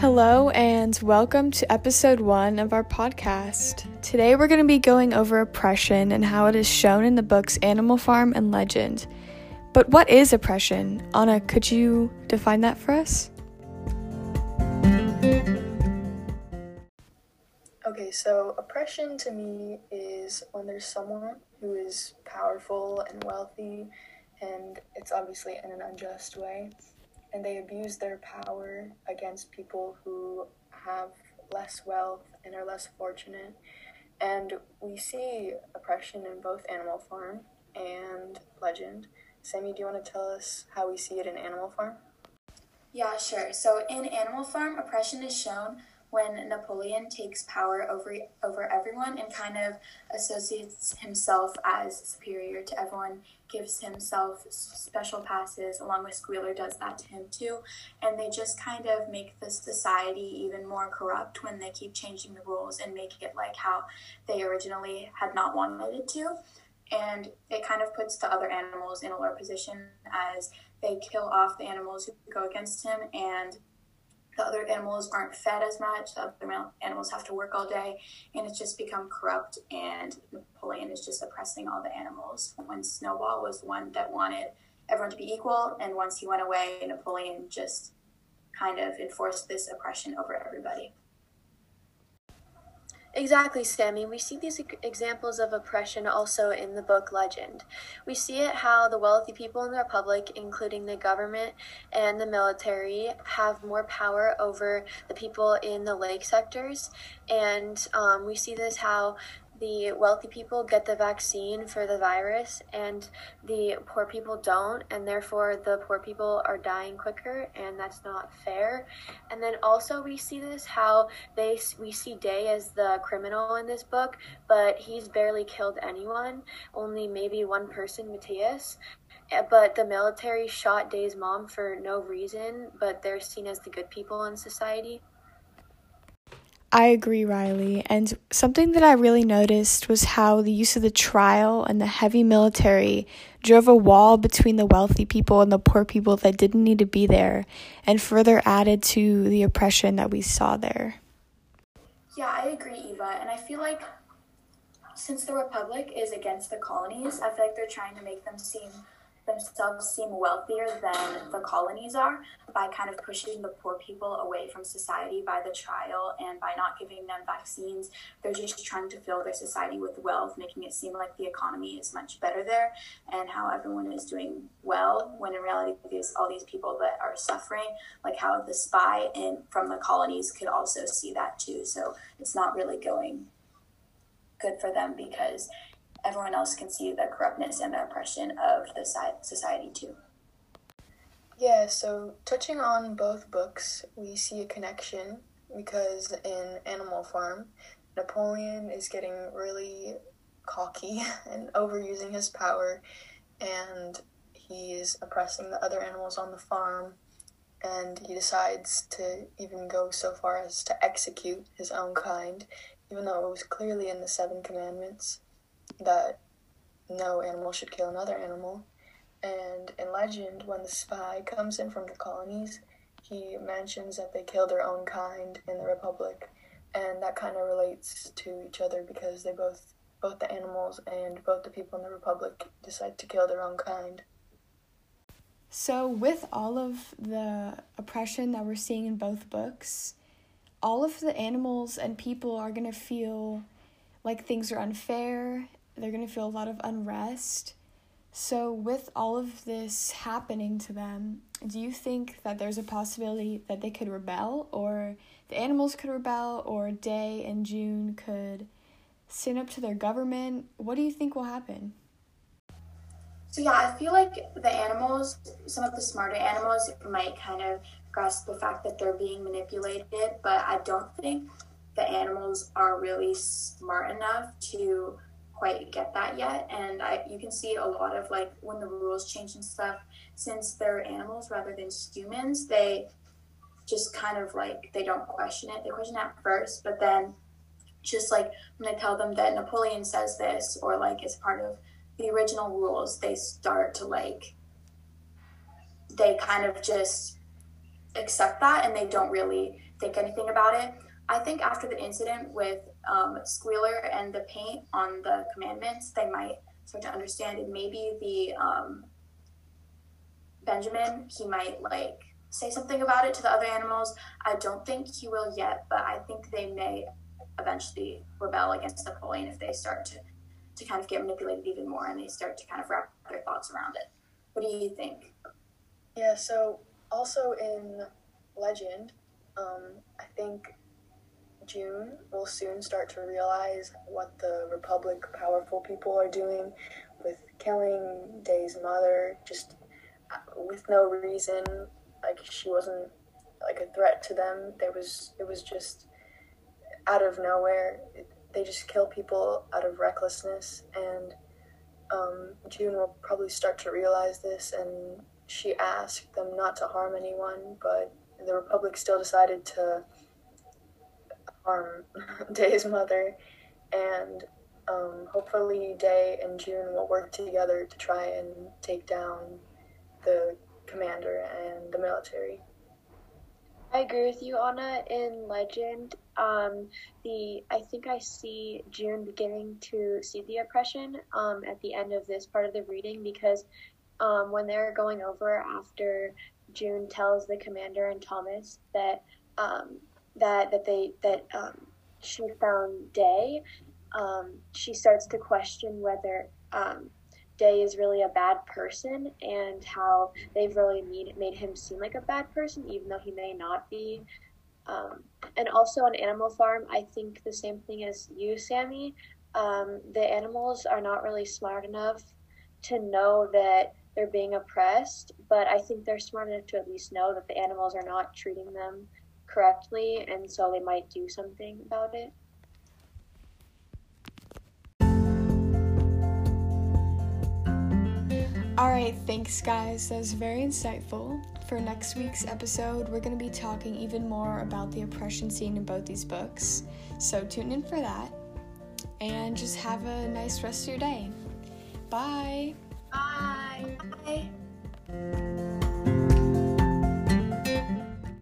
Hello, and welcome to episode one of our podcast. Today, we're going to be going over oppression and how it is shown in the books Animal Farm and Legend. But what is oppression? Anna, could you define that for us? Okay, so oppression to me is when there's someone who is powerful and wealthy, and it's obviously in an unjust way and they abuse their power against people who have less wealth and are less fortunate. And we see oppression in both Animal Farm and Legend. Sammy, do you want to tell us how we see it in Animal Farm? Yeah, sure. So in Animal Farm, oppression is shown when Napoleon takes power over over everyone and kind of associates himself as superior to everyone, gives himself special passes, along with Squealer does that to him too, and they just kind of make the society even more corrupt when they keep changing the rules and make it like how they originally had not wanted it to. And it kind of puts the other animals in a lower position as they kill off the animals who go against him and the other animals aren't fed as much. The other animals have to work all day, and it's just become corrupt. And Napoleon is just oppressing all the animals. When Snowball was the one that wanted everyone to be equal, and once he went away, Napoleon just kind of enforced this oppression over everybody. Exactly, Sammy. We see these examples of oppression also in the book Legend. We see it how the wealthy people in the Republic, including the government and the military, have more power over the people in the lake sectors. And um, we see this how the wealthy people get the vaccine for the virus and the poor people don't and therefore the poor people are dying quicker and that's not fair and then also we see this how they we see day as the criminal in this book but he's barely killed anyone only maybe one person Metias eh, but the military shot Day's mom for no reason, but they're seen as the good people in society. I agree, Riley. And something that I really noticed was how the use of the trial and the heavy military drove a wall between the wealthy people and the poor people that didn't need to be there, and further added to the oppression that we saw there. Yeah, I agree, Eva. And I feel like since the Republic is against the colonies, I feel like they're trying to make them seem themselves seem wealthier than the colonies are by kind of pushing the poor people away from society by the trial and by not giving them vaccines. They're just trying to fill their society with wealth, making it seem like the economy is much better there and how everyone is doing well when in reality there's all these people that are suffering, like how the spy in from the colonies could also see that too. So it's not really going good for them because everyone else can see the corruptness and the oppression of the society too. Yeah, so touching on both books, we see a connection because in Animal Farm, Napoleon is getting really cocky and overusing his power, and he's oppressing the other animals on the farm. And he decides to even go so far as to execute his own kind, even though it was clearly in the Seven Commandments that no animal should kill another animal. And in legend, when the spy comes in from the colonies, he mentions that they kill their own kind in the Republic, and that kind of relates to each other because they both, both the animals and both the people in the Republic, decide to kill their own kind. So, with all of the oppression that we're seeing in both books, all of the animals and people are going to feel like things are unfair they're going to feel a lot of unrest. So, with all of this happening to them, do you think that there's a possibility that they could rebel, or the animals could rebel, or Day and June could stand up to their government? What do you think will happen? So, yeah, I feel like the animals, some of the smarter animals, might kind of grasp the fact that they're being manipulated, but I don't think the animals are really smart enough to quite get that yet. And I, you can see a lot of like when the rules change and stuff, since they're animals rather than humans, they just kind of like they don't question it. They question it at first, but then just like when I tell them that Napoleon says this or like it's part of the original rules, they start to like they kind of just accept that and they don't really think anything about it. I think after the incident with um, Squealer and the paint on the commandments, they might start to understand, and maybe the um, Benjamin, he might like say something about it to the other animals. I don't think he will yet, but I think they may eventually rebel against Napoleon if they start to, to kind of get manipulated even more and they start to kind of wrap their thoughts around it. What do you think? Yeah, so also in Legend, um, I think June will soon start to realize what the Republic powerful people are doing with killing Day's mother just uh, with no reason. Like she wasn't like a threat to them. There was it was just out of nowhere. They just kill people out of recklessness, and um, June will probably start to realize this. And she asked them not to harm anyone, but the Republic still decided to harm Day's mother, and um, hopefully Day and June will work together to try and take down the commander and the military. I agree with you, Anna. In Legend, um, the I think I see June beginning to see the oppression um, at the end of this part of the reading because um, when they're going over after June tells the commander and Thomas that um, that that they that um, she found Day, um, she starts to question whether um, Day is really a bad person and how they've really made made him seem like a bad person, even though he may not be. Um, and also on Animal Farm, I think the same thing as you, Sammy. Um, the animals are not really smart enough to know that they're being oppressed, but I think they're smart enough to at least know that the animals are not treating them correctly, and so they might do something about it. All right, thanks, guys. That was very insightful. For next week's episode, we're going to be talking even more about the oppression seen in both these books. So tune in for that. And just have a nice rest of your day. Bye. Bye. Bye.